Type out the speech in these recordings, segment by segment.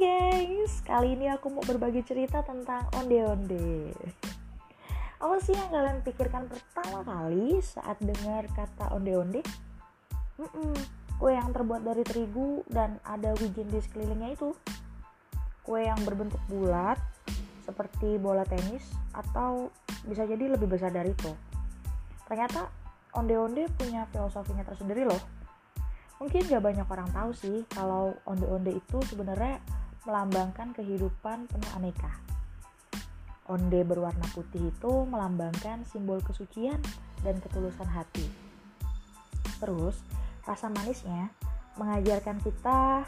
gengs, kali ini aku mau berbagi cerita tentang onde-onde. Apa sih yang kalian pikirkan pertama kali saat dengar kata onde-onde? Mm-mm, kue yang terbuat dari terigu dan ada wijen di sekelilingnya itu. Kue yang berbentuk bulat, seperti bola tenis atau bisa jadi lebih besar dari itu. Ternyata onde-onde punya filosofinya tersendiri loh mungkin gak banyak orang tahu sih kalau onde-onde itu sebenarnya melambangkan kehidupan penuh aneka. Onde berwarna putih itu melambangkan simbol kesucian dan ketulusan hati. Terus, rasa manisnya mengajarkan kita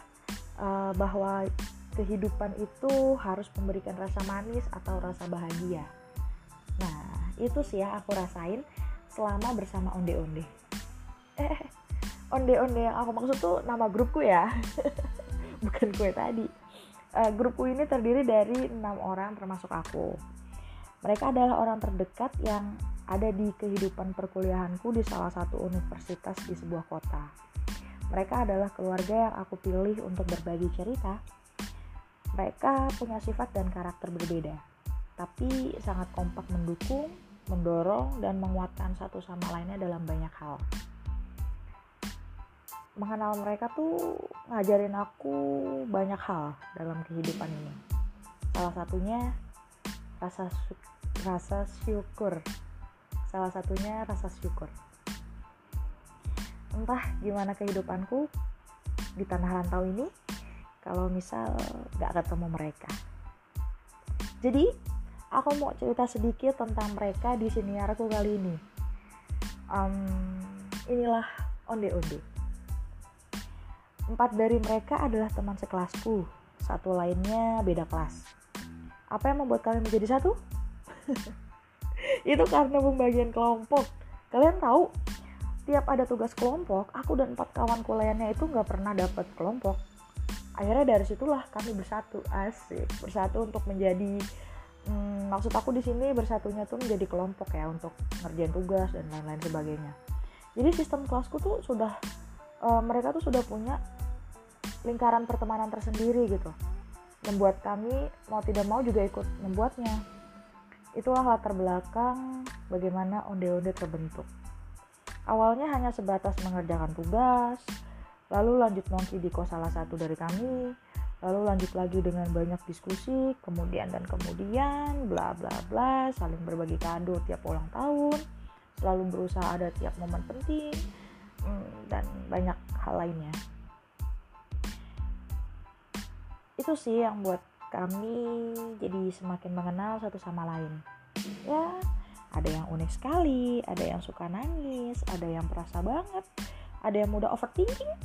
uh, bahwa kehidupan itu harus memberikan rasa manis atau rasa bahagia. Nah, itu sih ya aku rasain selama bersama onde-onde. Eh, onde-onde yang aku maksud tuh nama grupku ya. Bukan kue tadi. Uh, grupku ini terdiri dari enam orang termasuk aku. Mereka adalah orang terdekat yang ada di kehidupan perkuliahanku di salah satu universitas di sebuah kota. Mereka adalah keluarga yang aku pilih untuk berbagi cerita. Mereka punya sifat dan karakter berbeda tapi sangat kompak mendukung, mendorong, dan menguatkan satu sama lainnya dalam banyak hal mengenal mereka tuh ngajarin aku banyak hal dalam kehidupan ini. Salah satunya rasa rasa syukur. Salah satunya rasa syukur. Entah gimana kehidupanku di tanah rantau ini kalau misal gak ketemu mereka. Jadi aku mau cerita sedikit tentang mereka di siniarku kali ini. Um, inilah onde-onde. Empat dari mereka adalah teman sekelasku, satu lainnya beda kelas. Apa yang membuat kalian menjadi satu? itu karena pembagian kelompok. Kalian tahu, tiap ada tugas kelompok, aku dan empat kawan lainnya itu nggak pernah dapat kelompok. Akhirnya dari situlah kami bersatu, asik, bersatu untuk menjadi hmm, maksud aku di sini bersatunya tuh menjadi kelompok ya untuk ngerjain tugas dan lain-lain sebagainya. Jadi sistem kelasku tuh sudah uh, mereka tuh sudah punya lingkaran pertemanan tersendiri gitu. Membuat kami mau tidak mau juga ikut membuatnya. Itulah latar belakang bagaimana onde-onde terbentuk. Awalnya hanya sebatas mengerjakan tugas lalu lanjut nongki di kos salah satu dari kami lalu lanjut lagi dengan banyak diskusi kemudian dan kemudian bla bla bla saling berbagi kado tiap ulang tahun selalu berusaha ada tiap momen penting dan banyak hal lainnya itu sih yang buat kami jadi semakin mengenal satu sama lain ya ada yang unik sekali ada yang suka nangis ada yang perasa banget ada yang mudah overthinking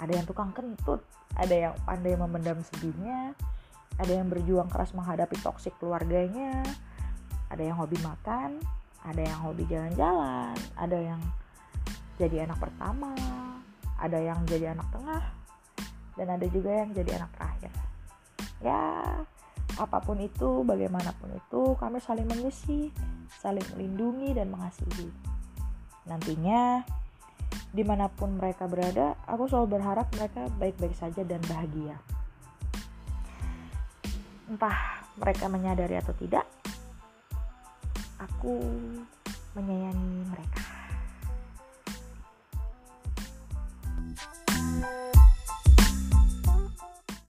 ada yang tukang kentut ada yang pandai memendam sedihnya ada yang berjuang keras menghadapi toksik keluarganya ada yang hobi makan ada yang hobi jalan-jalan ada yang jadi anak pertama ada yang jadi anak tengah dan ada juga yang jadi anak terakhir. Ya apa pun itu bagaimanapun itu kami saling mengisi saling melindungi dan mengasihi. Nantinya di mana pun mereka berada aku selalu berharap mereka baik-baik saja dan bahagia. Entah mereka menyadari atau tidak aku menyayangi mereka